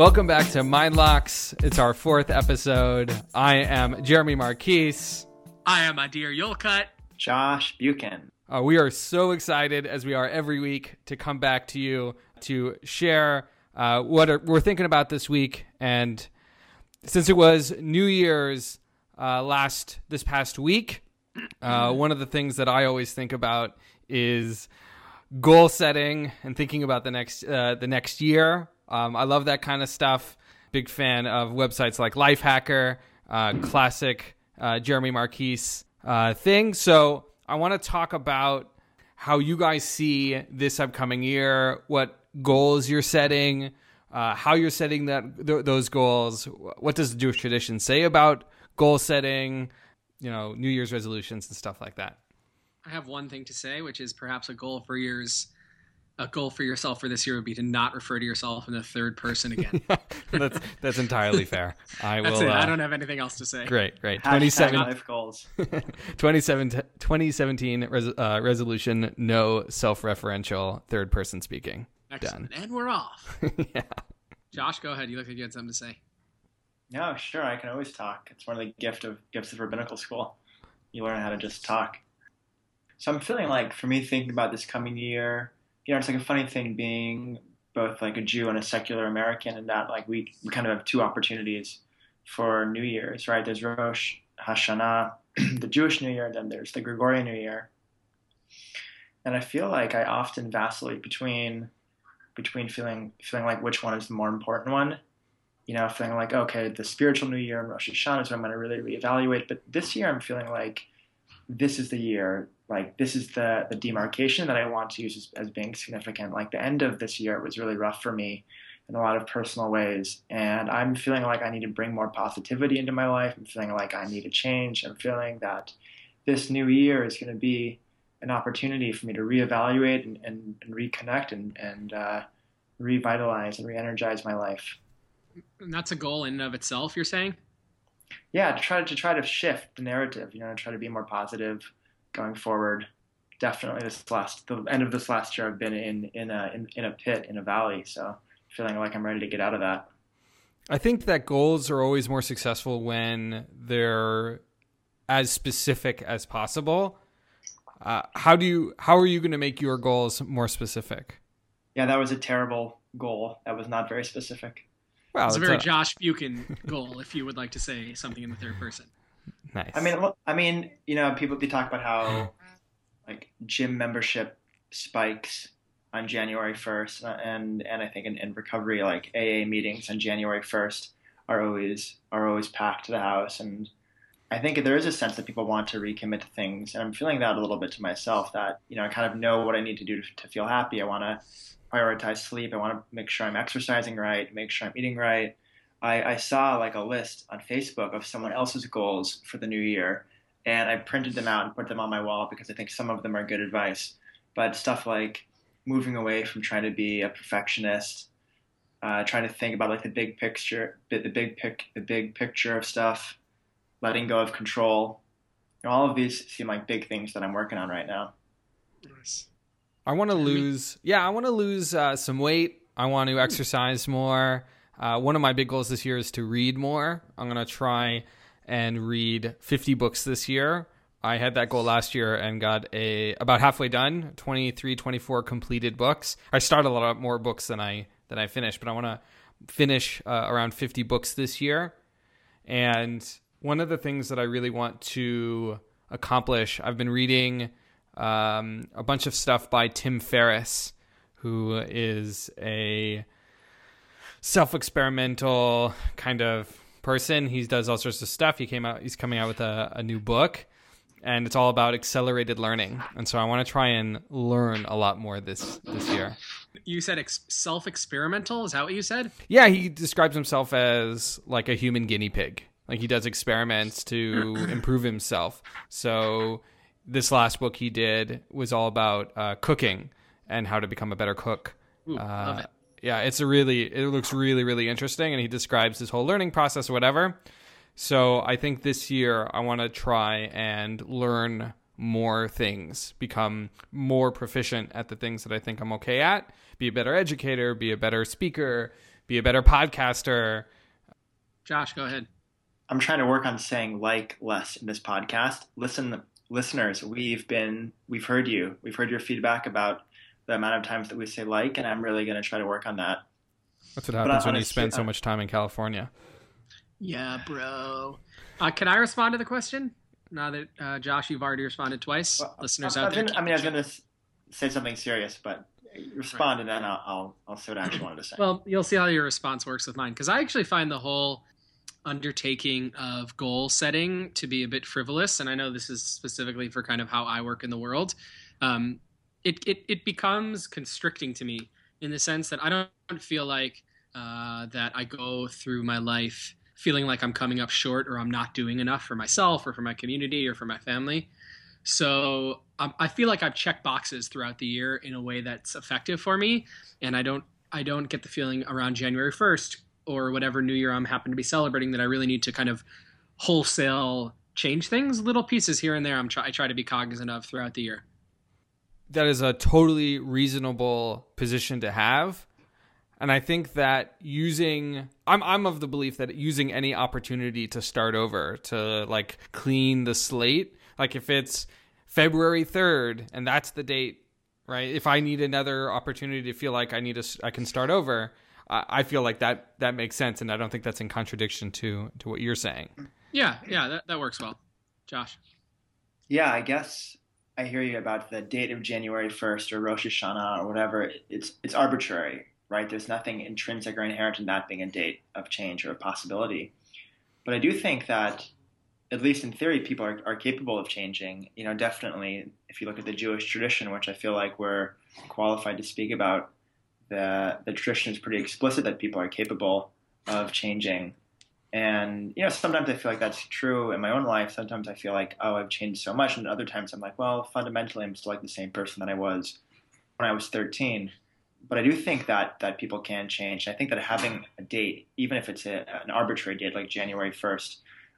Welcome back to Mind Locks. It's our fourth episode. I am Jeremy Marquise. I am Adir Yolcut. Josh Buchan. Uh, we are so excited, as we are every week, to come back to you to share uh, what are, we're thinking about this week. And since it was New Year's uh, last this past week, uh, one of the things that I always think about is goal setting and thinking about the next uh, the next year. Um, I love that kind of stuff. Big fan of websites like Lifehacker, uh, classic uh, Jeremy Marquise uh, thing. So I want to talk about how you guys see this upcoming year, what goals you're setting, uh, how you're setting that th- those goals. What does the Jewish tradition say about goal setting? You know, New Year's resolutions and stuff like that. I have one thing to say, which is perhaps a goal for yours. A goal for yourself for this year would be to not refer to yourself in the third person again. that's that's entirely fair. I That's will. it. Uh, I don't have anything else to say. Great, great. 27, life goals. 27 2017 res, uh, resolution no self-referential third person speaking. Excellent. And we're off. yeah. Josh, go ahead. You look like you had something to say. No, sure, I can always talk. It's one of the gift of gifts of rabbinical school. You learn how to just talk. So I'm feeling like, for me, thinking about this coming year, you know, it's like a funny thing being both like a Jew and a secular American, and that like we, we kind of have two opportunities for New Year's, right? There's Rosh Hashanah, the Jewish New Year, and then there's the Gregorian New Year. And I feel like I often vacillate between between feeling feeling like which one is the more important one. You know, feeling like okay, the spiritual New Year and Rosh Hashanah is what I'm going to really reevaluate. But this year, I'm feeling like this is the year. Like this is the the demarcation that I want to use as, as being significant. Like the end of this year was really rough for me in a lot of personal ways, and I'm feeling like I need to bring more positivity into my life. I'm feeling like I need a change. I'm feeling that this new year is going to be an opportunity for me to reevaluate and, and, and reconnect and, and uh, revitalize and re-energize my life. And that's a goal in and of itself, you're saying? Yeah, to try to try to shift the narrative, you know, to try to be more positive going forward. Definitely, this last the end of this last year, I've been in in a in, in a pit in a valley, so feeling like I'm ready to get out of that. I think that goals are always more successful when they're as specific as possible. Uh, how do you how are you going to make your goals more specific? Yeah, that was a terrible goal. That was not very specific. Well, it's a very a- Josh Buchan goal, if you would like to say something in the third person. Nice. I mean, I mean, you know, people they talk about how like gym membership spikes on January first, uh, and and I think in, in recovery, like AA meetings on January first are always are always packed to the house, and I think there is a sense that people want to recommit to things, and I'm feeling that a little bit to myself. That you know, I kind of know what I need to do to, to feel happy. I want to prioritize sleep. I want to make sure I'm exercising right, make sure I'm eating right. I, I saw like a list on Facebook of someone else's goals for the new year, and I printed them out and put them on my wall because I think some of them are good advice. But stuff like moving away from trying to be a perfectionist, uh, trying to think about like the big picture, the big pic, the big picture of stuff, letting go of control. You know, all of these seem like big things that I'm working on right now. Nice. I want to lose. Yeah, I want to lose uh, some weight. I want to exercise more. Uh, one of my big goals this year is to read more. I'm gonna try and read 50 books this year. I had that goal last year and got a about halfway done. 23, 24 completed books. I started a lot more books than I than I finished, but I want to finish uh, around 50 books this year. And one of the things that I really want to accomplish, I've been reading um, a bunch of stuff by Tim Ferriss, who is a self experimental kind of person. He does all sorts of stuff. He came out. He's coming out with a, a new book, and it's all about accelerated learning. And so I want to try and learn a lot more this this year. You said ex- self experimental? Is that what you said? Yeah, he describes himself as like a human guinea pig. Like he does experiments to improve himself. So this last book he did was all about uh, cooking and how to become a better cook. Ooh, love Uh, it. Yeah, it's a really it looks really really interesting, and he describes his whole learning process or whatever. So I think this year I want to try and learn more things, become more proficient at the things that I think I'm okay at, be a better educator, be a better speaker, be a better podcaster. Josh, go ahead. I'm trying to work on saying like less in this podcast. Listen, listeners, we've been we've heard you. We've heard your feedback about the amount of times that we say like, and I'm really going to try to work on that. That's what happens when you spend so much time in California. Yeah, bro. Uh, can I respond to the question? Now that uh, Josh, you've already responded twice. Well, Listeners I, out there. Gonna, I mean, I was going to say something serious, but respond right. and then I'll, I'll, I'll say what I actually wanted to say. Well, you'll see how your response works with mine because I actually find the whole undertaking of goal setting to be a bit frivolous, and I know this is specifically for kind of how I work in the world. Um, it, it it becomes constricting to me in the sense that I don't feel like uh, that I go through my life feeling like I'm coming up short or I'm not doing enough for myself or for my community or for my family. So um, I feel like I've checked boxes throughout the year in a way that's effective for me, and I don't I don't get the feeling around January 1st or whatever New Year I'm happen to be celebrating that I really need to kind of wholesale change things, little pieces here and there. I'm try, I try to be cognizant of throughout the year. That is a totally reasonable position to have. And I think that using I'm I'm of the belief that using any opportunity to start over, to like clean the slate, like if it's February 3rd and that's the date, right? If I need another opportunity to feel like I need to I can start over, I feel like that that makes sense, and I don't think that's in contradiction to to what you're saying. Yeah, yeah, that, that works well, Josh. Yeah, I guess I hear you about the date of January 1st or Rosh Hashanah or whatever. It's it's arbitrary, right? There's nothing intrinsic or inherent in that being a date of change or a possibility. But I do think that, at least in theory, people are, are capable of changing. You know, definitely, if you look at the Jewish tradition, which I feel like we're qualified to speak about, the the tradition is pretty explicit that people are capable of changing. And you know, sometimes I feel like that's true in my own life. Sometimes I feel like, oh, I've changed so much, and other times I'm like, well, fundamentally, I'm still like the same person that I was when I was 13. But I do think that that people can change. I think that having a date, even if it's a, an arbitrary date like January 1st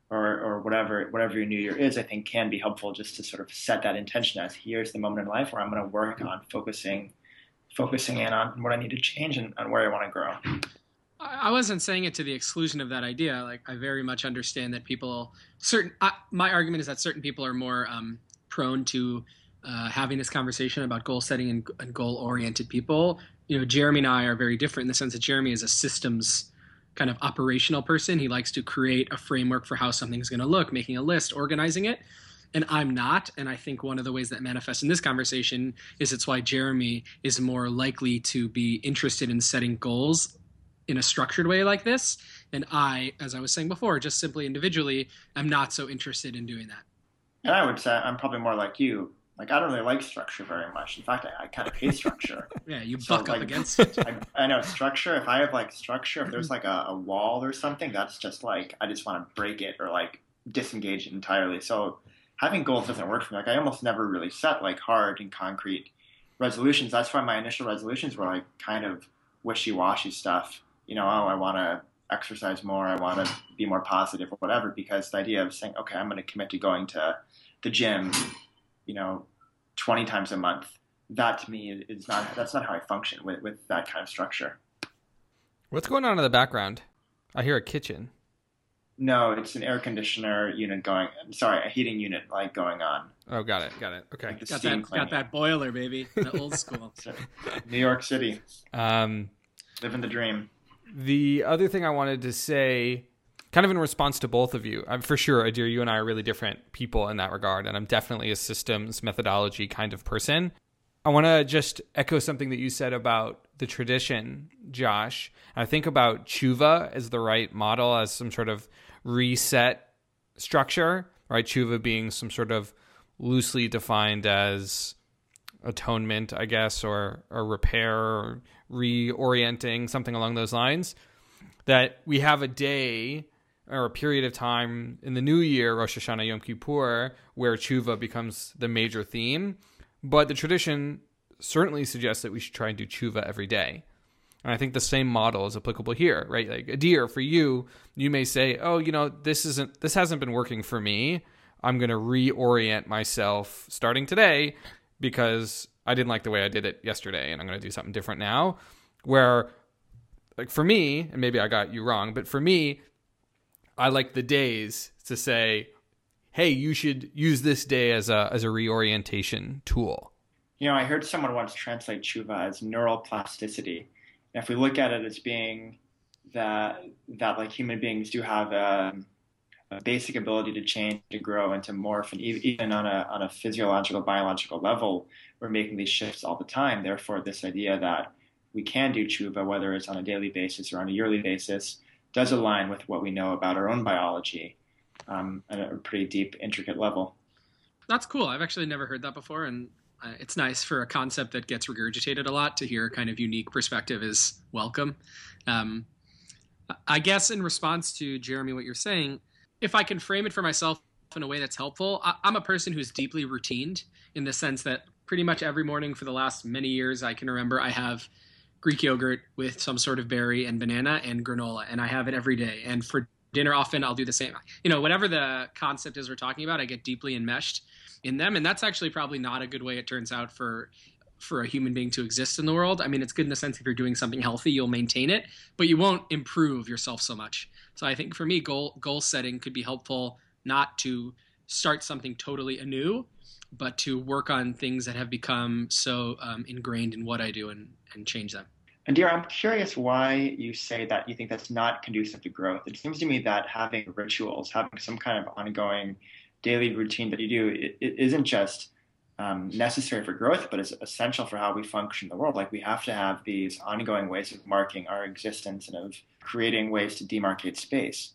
or, or whatever whatever your new year is, I think can be helpful just to sort of set that intention as here's the moment in life where I'm going to work on focusing focusing in on what I need to change and on where I want to grow. I wasn't saying it to the exclusion of that idea. Like I very much understand that people certain. I, my argument is that certain people are more um, prone to uh, having this conversation about goal setting and, and goal oriented people. You know, Jeremy and I are very different in the sense that Jeremy is a systems kind of operational person. He likes to create a framework for how something's going to look, making a list, organizing it and I'm not. And I think one of the ways that manifests in this conversation is it's why Jeremy is more likely to be interested in setting goals in a structured way like this. And I, as I was saying before, just simply individually, am not so interested in doing that. And I would say I'm probably more like you. Like I don't really like structure very much. In fact, I, I kind of hate structure. yeah, you so, buck like, up against it. I, I, know structure. If I have like structure, if there's like a, a wall or something, that's just like I just want to break it or like disengage it entirely. So having goals doesn't work for me. Like I almost never really set like hard and concrete resolutions. That's why my initial resolutions were like kind of wishy-washy stuff. You know, oh, I want to exercise more. I want to be more positive or whatever. Because the idea of saying, okay, I'm going to commit to going to the gym, you know, 20 times a month. That to me is not. That's not how I function with with that kind of structure. What's going on in the background? I hear a kitchen. No, it's an air conditioner unit going. Sorry, a heating unit like going on. Oh, got it, got it. Okay, like got that, got that boiler, baby, the old school. New York City. Um, living the dream. The other thing I wanted to say, kind of in response to both of you, I'm for sure, Adir, you and I are really different people in that regard, and I'm definitely a systems methodology kind of person. I want to just echo something that you said about the tradition, Josh. I think about tshuva as the right model, as some sort of reset structure, right? Tshuva being some sort of loosely defined as atonement, I guess, or, or repair or reorienting, something along those lines. That we have a day or a period of time in the new year, Rosh Hashanah Yom Kippur, where tshuva becomes the major theme. But the tradition certainly suggests that we should try and do tshuva every day. And I think the same model is applicable here, right? Like Adir, for you, you may say, "Oh, you know, this isn't this hasn't been working for me. I'm going to reorient myself starting today because I didn't like the way I did it yesterday and I'm going to do something different now." Where like for me, and maybe I got you wrong, but for me, I like the days to say, "Hey, you should use this day as a as a reorientation tool." You know, I heard someone once translate tshuva as neural plasticity. And if we look at it as being that that like human beings do have a, a basic ability to change, to grow, and to morph, and even on a on a physiological, biological level, we're making these shifts all the time. Therefore, this idea that we can do tshuva, whether it's on a daily basis or on a yearly basis, does align with what we know about our own biology um, at a pretty deep, intricate level. That's cool. I've actually never heard that before, and uh, it's nice for a concept that gets regurgitated a lot to hear a kind of unique perspective is welcome. Um, I guess in response to Jeremy, what you're saying, if I can frame it for myself in a way that's helpful, I, I'm a person who's deeply routined in the sense that pretty much every morning for the last many years I can remember I have Greek yogurt with some sort of berry and banana and granola, and I have it every day. And for dinner, often I'll do the same. You know, whatever the concept is we're talking about, I get deeply enmeshed in them, and that's actually probably not a good way it turns out for for a human being to exist in the world. I mean, it's good in the sense if you're doing something healthy, you'll maintain it, but you won't improve yourself so much. So I think for me, goal goal setting could be helpful not to start something totally anew, but to work on things that have become so um, ingrained in what I do and, and change them. Adir, I'm curious why you say that you think that's not conducive to growth. It seems to me that having rituals, having some kind of ongoing daily routine that you do, it, it isn't just um, necessary for growth, but it's essential for how we function in the world. Like we have to have these ongoing ways of marking our existence and of creating ways to demarcate space.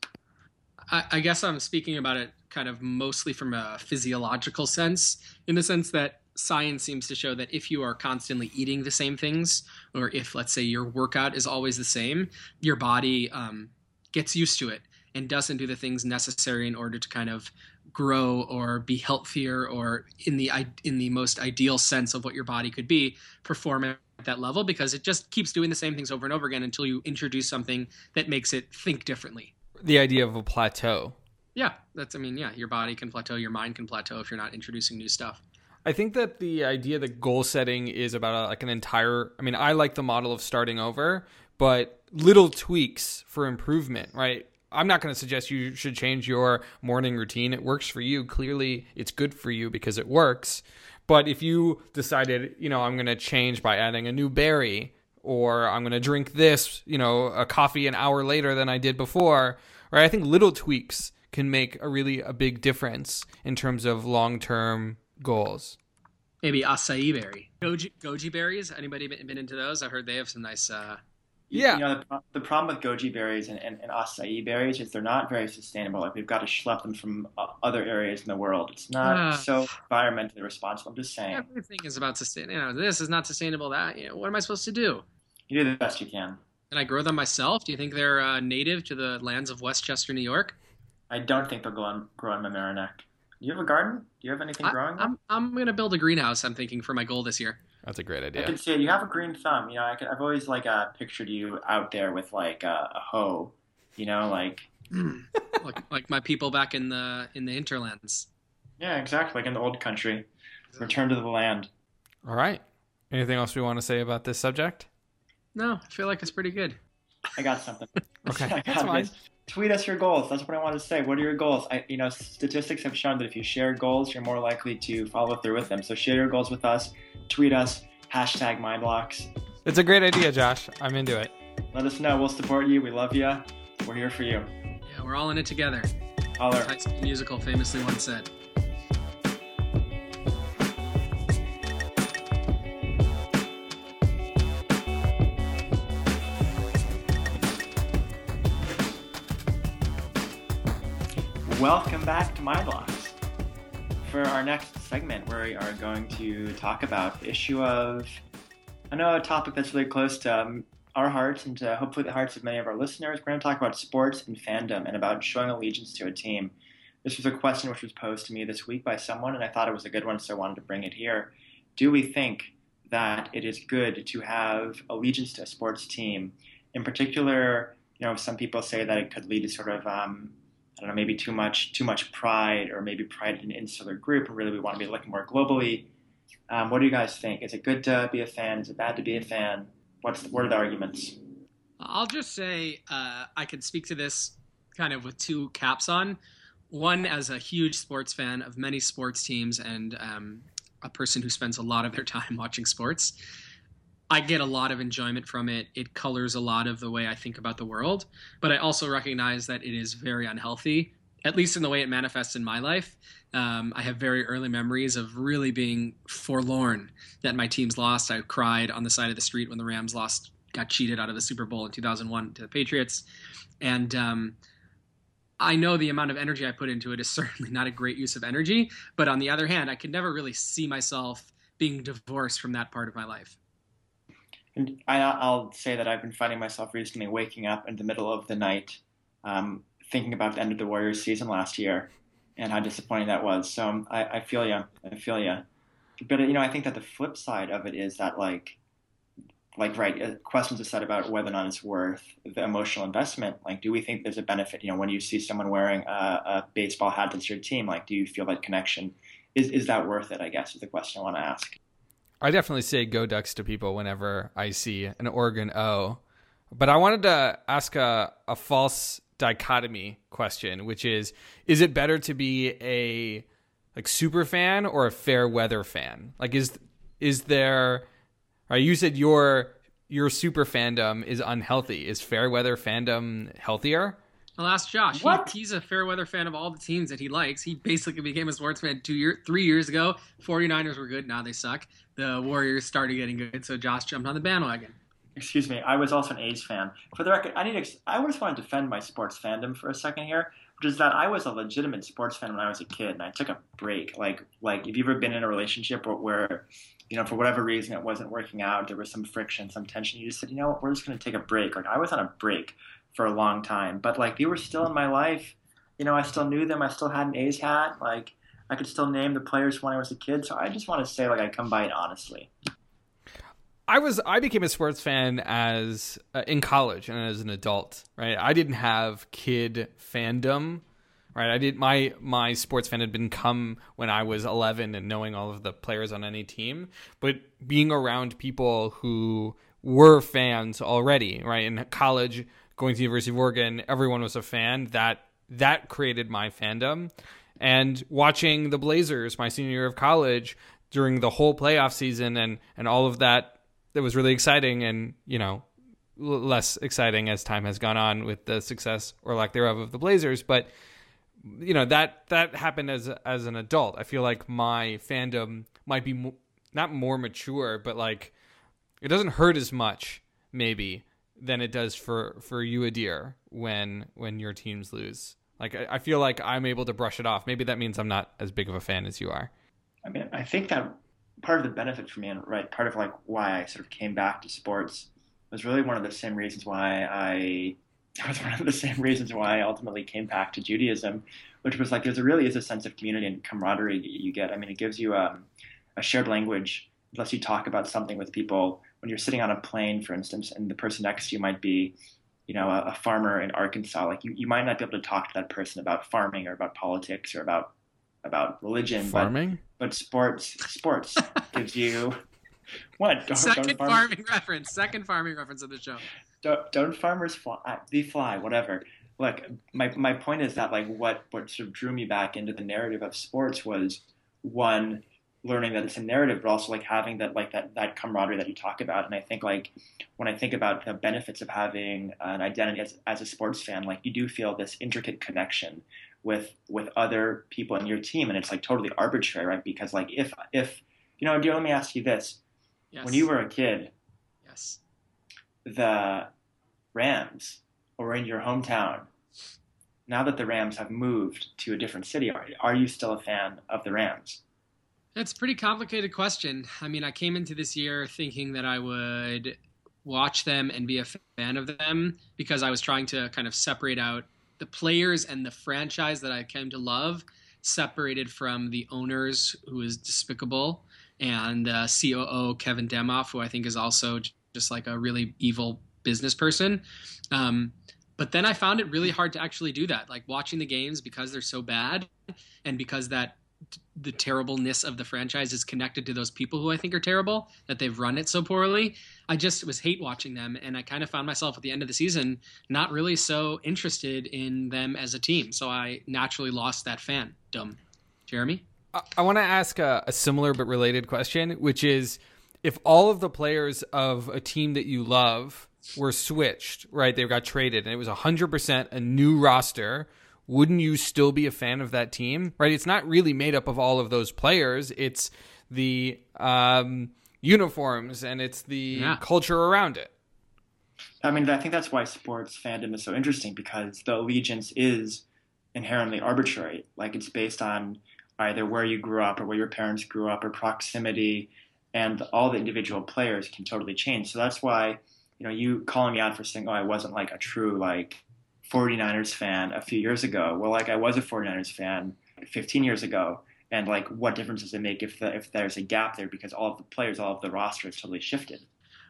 I, I guess I'm speaking about it kind of mostly from a physiological sense, in the sense that science seems to show that if you are constantly eating the same things, or if, let's say, your workout is always the same, your body um, gets used to it and doesn't do the things necessary in order to kind of grow or be healthier or in the in the most ideal sense of what your body could be perform at that level because it just keeps doing the same things over and over again until you introduce something that makes it think differently the idea of a plateau yeah that's i mean yeah your body can plateau your mind can plateau if you're not introducing new stuff I think that the idea that goal setting is about a, like an entire. I mean, I like the model of starting over, but little tweaks for improvement, right? I'm not going to suggest you should change your morning routine. It works for you. Clearly, it's good for you because it works. But if you decided, you know, I'm going to change by adding a new berry or I'm going to drink this, you know, a coffee an hour later than I did before, right? I think little tweaks can make a really a big difference in terms of long-term goals. Maybe acai berry, goji, goji berries. Anybody been into those? I've heard they have some nice uh, yeah. You know, the, the problem with goji berries and, and, and, acai berries is they're not very sustainable. Like, we've got to schlep them from uh, other areas in the world. It's not uh, so environmentally responsible. I'm just saying. Everything is about sustainable. You know, this is not sustainable. That, you know, what am I supposed to do? You do the best you can. Can I grow them myself? Do you think they're uh, native to the lands of Westchester, New York? I don't think they'll grow on, grow on Mamaroneck. Do you have a garden? Do you have anything growing? I'm, I'm going to build a greenhouse, I'm thinking, for my goal this year. That's a great idea. I can see it. You have a green thumb. You know, I have always like uh, pictured you out there with like a, a hoe. You know, like like like my people back in the in the hinterlands. Yeah, exactly. Like in the old country. Return to the land. All right. Anything else we want to say about this subject? No, I feel like it's pretty good. I got something. okay, I got that's fine. Tweet us your goals. That's what I wanted to say. What are your goals? I, you know, statistics have shown that if you share goals, you're more likely to follow through with them. So share your goals with us. Tweet us. Hashtag MindLocks. It's a great idea, Josh. I'm into it. Let us know. We'll support you. We love you. We're here for you. Yeah, we're all in it together. Holler. High School Musical famously once said. Welcome back to MindLocks. For our next segment, where we are going to talk about the issue of, I know a topic that's really close to um, our hearts and to hopefully the hearts of many of our listeners. We're going to talk about sports and fandom and about showing allegiance to a team. This was a question which was posed to me this week by someone, and I thought it was a good one, so I wanted to bring it here. Do we think that it is good to have allegiance to a sports team? In particular, you know, some people say that it could lead to sort of um, I don't know, maybe too much too much pride or maybe pride in an insular group, and really we want to be looking more globally. Um, what do you guys think? Is it good to be a fan? Is it bad to be a fan? What's the, what are the arguments? I'll just say uh, I can speak to this kind of with two caps on. One, as a huge sports fan of many sports teams and um, a person who spends a lot of their time watching sports, I get a lot of enjoyment from it. It colors a lot of the way I think about the world. But I also recognize that it is very unhealthy, at least in the way it manifests in my life. Um, I have very early memories of really being forlorn that my team's lost. I cried on the side of the street when the Rams lost, got cheated out of the Super Bowl in 2001 to the Patriots. And um, I know the amount of energy I put into it is certainly not a great use of energy. But on the other hand, I could never really see myself being divorced from that part of my life. And I, will say that I've been finding myself recently waking up in the middle of the night, um, thinking about the end of the Warriors season last year, and how disappointing that was. So um, I, I feel you. I feel you. But you know, I think that the flip side of it is that like, like right, uh, questions are said about whether or not it's worth the emotional investment. Like, do we think there's a benefit? You know, when you see someone wearing a, a baseball hat that's your team, like, do you feel that connection? Is is that worth it? I guess is the question I want to ask. I definitely say go Ducks to people whenever I see an Oregon O. But I wanted to ask a, a false dichotomy question, which is is it better to be a like super fan or a fair weather fan? Like is is there right, you said your your super fandom is unhealthy. Is fair weather fandom healthier? I'll ask Josh. He, he's a fair weather fan of all the teams that he likes. He basically became a sports fan two year, three years ago. 49ers were good. Now they suck. The Warriors started getting good, so Josh jumped on the bandwagon. Excuse me. I was also an A's fan. For the record, I need to, I just want to defend my sports fandom for a second here, which is that I was a legitimate sports fan when I was a kid, and I took a break. Like, like, have you've ever been in a relationship where, where you know, for whatever reason it wasn't working out, there was some friction, some tension. You just said, you know what, we're just going to take a break. Like, I was on a break for a long time. But like they were still in my life. You know, I still knew them. I still had an A's hat. Like I could still name the players when I was a kid. So I just want to say like I come by it honestly. I was I became a sports fan as uh, in college and as an adult, right? I didn't have kid fandom, right? I did my my sports fan had been come when I was 11 and knowing all of the players on any team, but being around people who were fans already, right? In college, going to the University of Oregon, everyone was a fan. That that created my fandom. And watching the Blazers my senior year of college during the whole playoff season and and all of that that was really exciting and you know less exciting as time has gone on with the success or lack thereof of the Blazers but you know that that happened as as an adult i feel like my fandom might be mo- not more mature but like it doesn't hurt as much maybe than it does for for you Adir when when your teams lose. Like I, I feel like I'm able to brush it off. Maybe that means I'm not as big of a fan as you are. I mean, I think that part of the benefit for me, and right, part of like why I sort of came back to sports was really one of the same reasons why I was one of the same reasons why I ultimately came back to Judaism, which was like there's a really is a sense of community and camaraderie you get. I mean, it gives you um, a shared language, lets you talk about something with people when you're sitting on a plane, for instance, and the person next to you might be, you know, a, a farmer in Arkansas, like you, you might not be able to talk to that person about farming or about politics or about about religion. Farming, but, but sports sports gives you what? Don't, 2nd don't farming reference. Second farming reference of the show. Don't, don't farmers fly? Uh, they fly. Whatever. Look, my my point is that like what what sort of drew me back into the narrative of sports was one learning that it's a narrative, but also like having that like that that camaraderie that you talk about. And I think like when I think about the benefits of having an identity as, as a sports fan, like you do feel this intricate connection with with other people in your team, and it's like totally arbitrary, right? Because like if if you know, dear, let me ask you this: yes. when you were a kid, yes, the Rams were in your hometown. Now that the Rams have moved to a different city, are, are you still a fan of the Rams? It's a pretty complicated question. I mean, I came into this year thinking that I would watch them and be a fan of them because I was trying to kind of separate out the players and the franchise that I came to love, separated from the owners, who is despicable, and uh, COO Kevin Demoff, who I think is also just like a really evil business person. Um, but then I found it really hard to actually do that. Like watching the games because they're so bad, and because that the terribleness of the franchise is connected to those people who I think are terrible that they've run it so poorly. I just was hate watching them, and I kind of found myself at the end of the season not really so interested in them as a team. So I naturally lost that fandom. Jeremy, I, I want to ask a, a similar but related question, which is if all of the players of a team that you love were switched, right? They got traded, and it was hundred percent a new roster wouldn't you still be a fan of that team? Right? It's not really made up of all of those players. It's the um, uniforms and it's the yeah. culture around it. I mean, I think that's why sports fandom is so interesting because the allegiance is inherently arbitrary. Like it's based on either where you grew up or where your parents grew up or proximity, and all the individual players can totally change. So that's why, you know, you calling me out for saying, "Oh, I wasn't like a true like 49ers fan a few years ago. Well, like I was a 49ers fan 15 years ago. And like, what difference does it make if the, if there's a gap there because all of the players, all of the roster has totally shifted?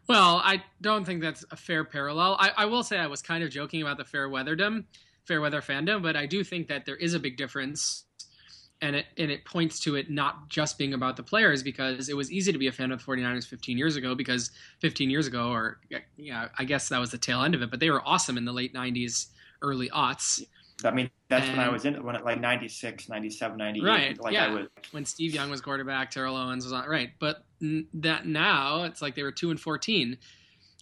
Well, I don't think that's a fair parallel. I, I will say I was kind of joking about the fair weatherdom, fair weather fandom, but I do think that there is a big difference, and it and it points to it not just being about the players because it was easy to be a fan of the 49ers 15 years ago because 15 years ago, or yeah, I guess that was the tail end of it, but they were awesome in the late 90s early aughts. I mean, that's and, when I was in when it like 96, 97, 98. Right. Like yeah. Was... When Steve Young was quarterback, Terrell Owens was on. Right. But n- that now it's like they were 2 and 14.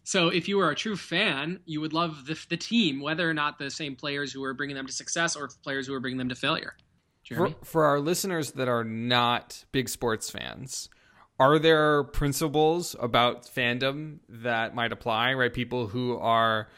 So if you were a true fan, you would love the, the team, whether or not the same players who were bringing them to success or players who were bringing them to failure. For, for our listeners that are not big sports fans, are there principles about fandom that might apply, right? People who are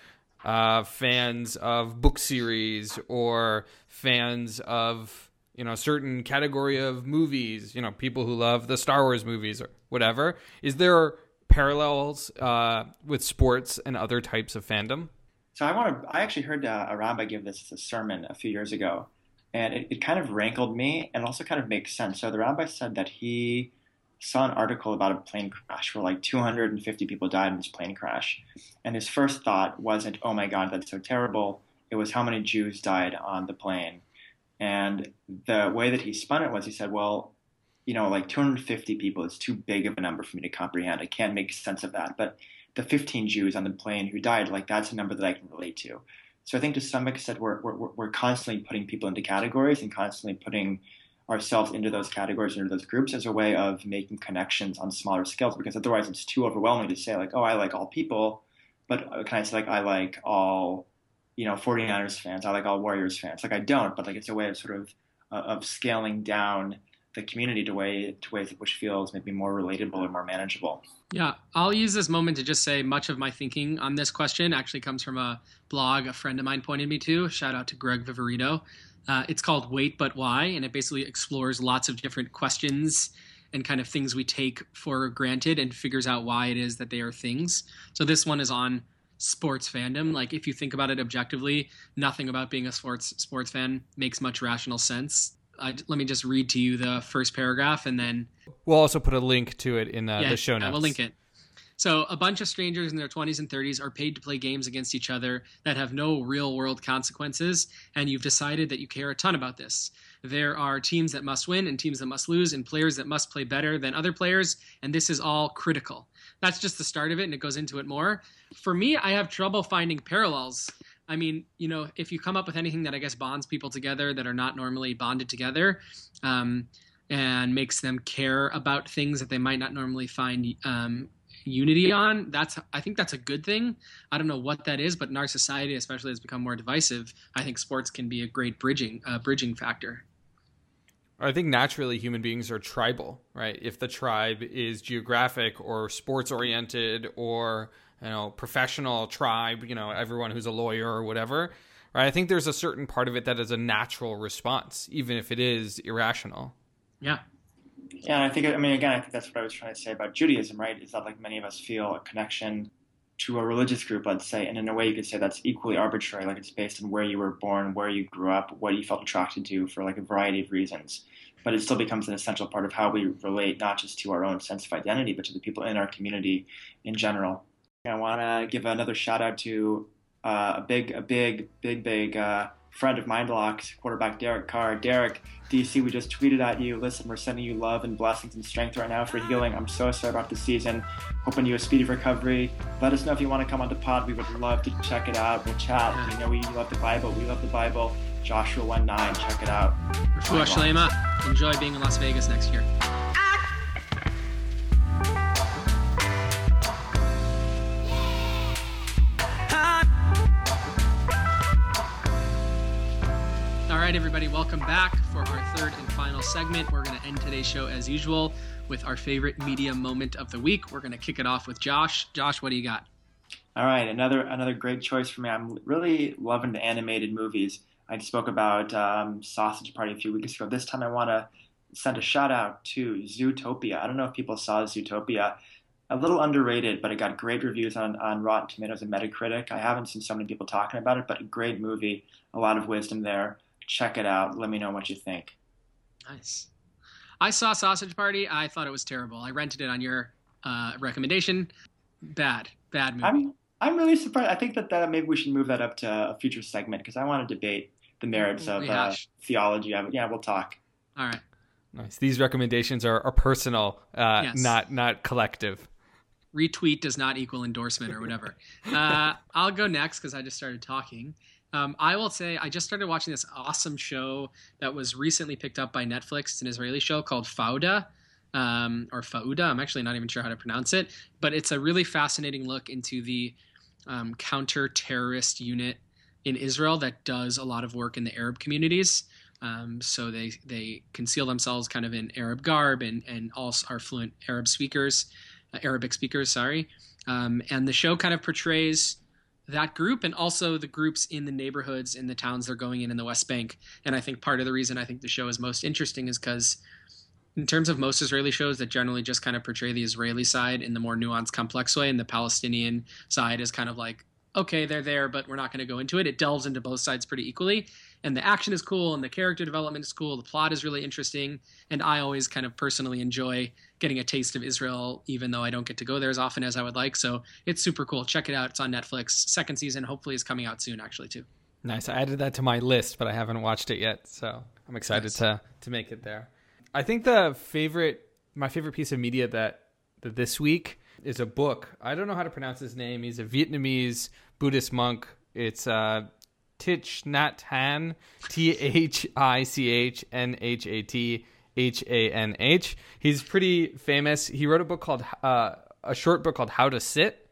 uh, fans of book series or fans of you know certain category of movies you know people who love the star wars movies or whatever. Is there parallels uh, with sports and other types of fandom? So i want to i actually heard uh, a rabbi give this a sermon a few years ago and it, it kind of rankled me and also kind of makes sense. So the rabbi said that he saw an article about a plane crash where like 250 people died in this plane crash. And his first thought wasn't, oh my God, that's so terrible. It was how many Jews died on the plane. And the way that he spun it was he said, well, you know, like 250 people is too big of a number for me to comprehend. I can't make sense of that. But the 15 Jews on the plane who died, like that's a number that I can relate to. So I think to some extent, we're, we're, we're constantly putting people into categories and constantly putting ourselves into those categories, into those groups as a way of making connections on smaller scales because otherwise it's too overwhelming to say like, oh, I like all people, but can I say like I like all, you know, 49ers fans, I like all Warriors fans. Like I don't, but like it's a way of sort of uh, of scaling down the community to way to ways which feels maybe more relatable or more manageable. Yeah, I'll use this moment to just say much of my thinking on this question actually comes from a blog a friend of mine pointed me to. Shout out to Greg Viverito. Uh, it's called Wait But Why, and it basically explores lots of different questions and kind of things we take for granted and figures out why it is that they are things. So this one is on sports fandom. Like if you think about it objectively, nothing about being a sports sports fan makes much rational sense. Uh, let me just read to you the first paragraph, and then we'll also put a link to it in uh, yeah, the show notes. We'll link it. So, a bunch of strangers in their 20s and 30s are paid to play games against each other that have no real world consequences, and you've decided that you care a ton about this. There are teams that must win and teams that must lose, and players that must play better than other players, and this is all critical. That's just the start of it, and it goes into it more. For me, I have trouble finding parallels. I mean, you know, if you come up with anything that I guess bonds people together that are not normally bonded together, um, and makes them care about things that they might not normally find um, unity on that's i think that's a good thing i don't know what that is but in our society especially has become more divisive i think sports can be a great bridging uh, bridging factor I think naturally human beings are tribal, right? If the tribe is geographic or sports oriented or you know professional tribe, you know everyone who's a lawyer or whatever, right? I think there's a certain part of it that is a natural response, even if it is irrational. Yeah, yeah, I think I mean again, I think that's what I was trying to say about Judaism, right? Is that like many of us feel a connection to a religious group, let's say, and in a way you could say that's equally arbitrary, like it's based on where you were born, where you grew up, what you felt attracted to for like a variety of reasons. But it still becomes an essential part of how we relate, not just to our own sense of identity, but to the people in our community in general. I want to give another shout out to uh, a big, a big, big, big uh, friend of Mindlocks, quarterback Derek Carr. Derek, DC, we just tweeted at you. Listen, we're sending you love and blessings and strength right now for healing. I'm so sorry about the season. Hoping you a speedy recovery. Let us know if you want to come on the pod. We would love to check it out. We'll chat. You know, we love the Bible. We love the Bible. Joshua 1 9. Check it out. Refuah. Enjoy being in Las Vegas next year. Right, everybody, welcome back for our third and final segment. We're going to end today's show as usual with our favorite media moment of the week. We're going to kick it off with Josh. Josh, what do you got? All right, another another great choice for me. I'm really loving the animated movies. I spoke about um, Sausage Party a few weeks ago. This time, I want to send a shout out to Zootopia. I don't know if people saw Zootopia. A little underrated, but it got great reviews on, on Rotten Tomatoes and Metacritic. I haven't seen so many people talking about it, but a great movie. A lot of wisdom there. Check it out. Let me know what you think. Nice. I saw Sausage Party. I thought it was terrible. I rented it on your uh, recommendation. Bad, bad movie. I'm I'm really surprised. I think that, that maybe we should move that up to a future segment because I want to debate the merits of uh, theology of it. Yeah, we'll talk. All right. Nice. These recommendations are, are personal, uh, yes. not not collective. Retweet does not equal endorsement or whatever. uh, I'll go next because I just started talking. Um, I will say I just started watching this awesome show that was recently picked up by Netflix. It's an Israeli show called Fauda. Um, or Fauda. I'm actually not even sure how to pronounce it, but it's a really fascinating look into the um, counter terrorist unit in Israel that does a lot of work in the Arab communities. Um, so they they conceal themselves kind of in Arab garb and and also are fluent Arab speakers, uh, Arabic speakers. Sorry, um, and the show kind of portrays that group and also the groups in the neighborhoods in the towns they're going in in the West Bank. And I think part of the reason I think the show is most interesting is because in terms of most Israeli shows that generally just kind of portray the Israeli side in the more nuanced, complex way, and the Palestinian side is kind of like, okay, they're there, but we're not going to go into it. It delves into both sides pretty equally. And the action is cool, and the character development is cool. The plot is really interesting. And I always kind of personally enjoy getting a taste of Israel, even though I don't get to go there as often as I would like. So it's super cool. Check it out. It's on Netflix. Second season hopefully is coming out soon, actually, too. Nice. I added that to my list, but I haven't watched it yet. So I'm excited nice. to, to make it there. I think the favorite, my favorite piece of media that, that this week is a book. I don't know how to pronounce his name. He's a Vietnamese Buddhist monk. It's uh, Thich Nhat Hanh, T H I C H N H A T H A N H. He's pretty famous. He wrote a book called uh, a short book called How to Sit,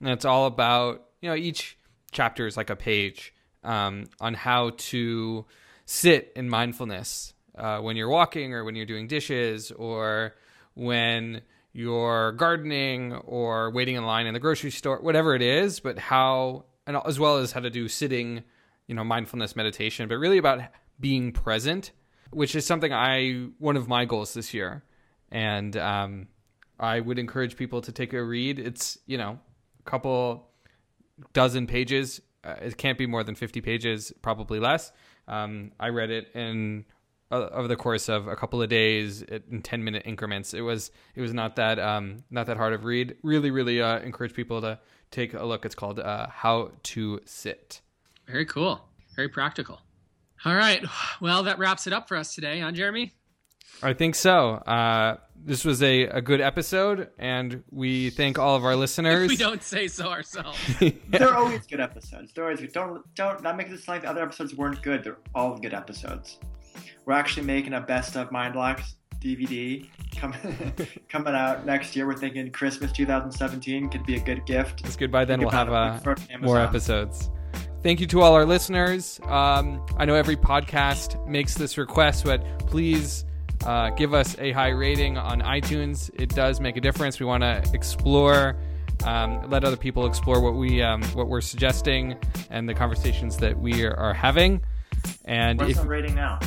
and it's all about you know each chapter is like a page um, on how to sit in mindfulness uh, when you're walking or when you're doing dishes or when you're gardening or waiting in line in the grocery store, whatever it is, but how, and as well as how to do sitting, you know, mindfulness meditation, but really about being present, which is something I, one of my goals this year. And um, I would encourage people to take a read. It's, you know, a couple dozen pages. Uh, it can't be more than 50 pages, probably less. Um, I read it in uh, over the course of a couple of days in 10 minute increments it was it was not that um not that hard of read really really uh, encourage people to take a look it's called uh, how to sit very cool very practical all right well that wraps it up for us today huh jeremy i think so uh this was a, a good episode and we thank all of our listeners we don't say so ourselves yeah. they're always good episodes they're always good don't don't not make this like the other episodes weren't good they're all good episodes we're actually making a best of Mindlocks DVD coming coming out next year. We're thinking Christmas 2017 could be a good gift. It's good. By then we'll have uh, more episodes. Thank you to all our listeners. Um, I know every podcast makes this request, but please uh, give us a high rating on iTunes. It does make a difference. We want to explore, um, let other people explore what we um, what we're suggesting and the conversations that we are having. And what's if, the rating now?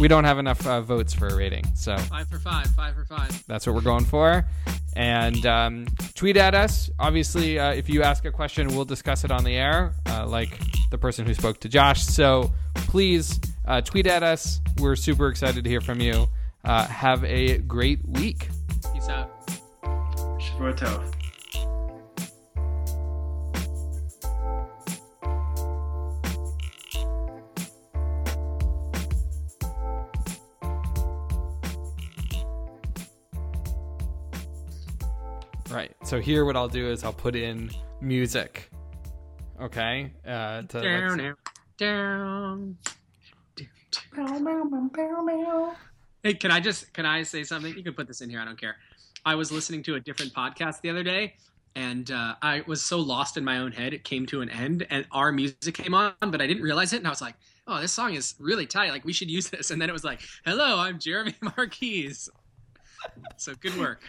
we don't have enough uh, votes for a rating. So five for five, five for five. That's what we're going for. And um, tweet at us. Obviously, uh, if you ask a question, we'll discuss it on the air, uh, like the person who spoke to Josh. So please uh, tweet at us. We're super excited to hear from you. Uh, have a great week. Peace out. Shavua So here, what I'll do is I'll put in music. Okay. Uh, to, Down, like, down, down. Hey, can I just can I say something? You can put this in here. I don't care. I was listening to a different podcast the other day, and uh, I was so lost in my own head. It came to an end, and our music came on, but I didn't realize it, and I was like, "Oh, this song is really tight. Like we should use this." And then it was like, "Hello, I'm Jeremy Marquise." So good work.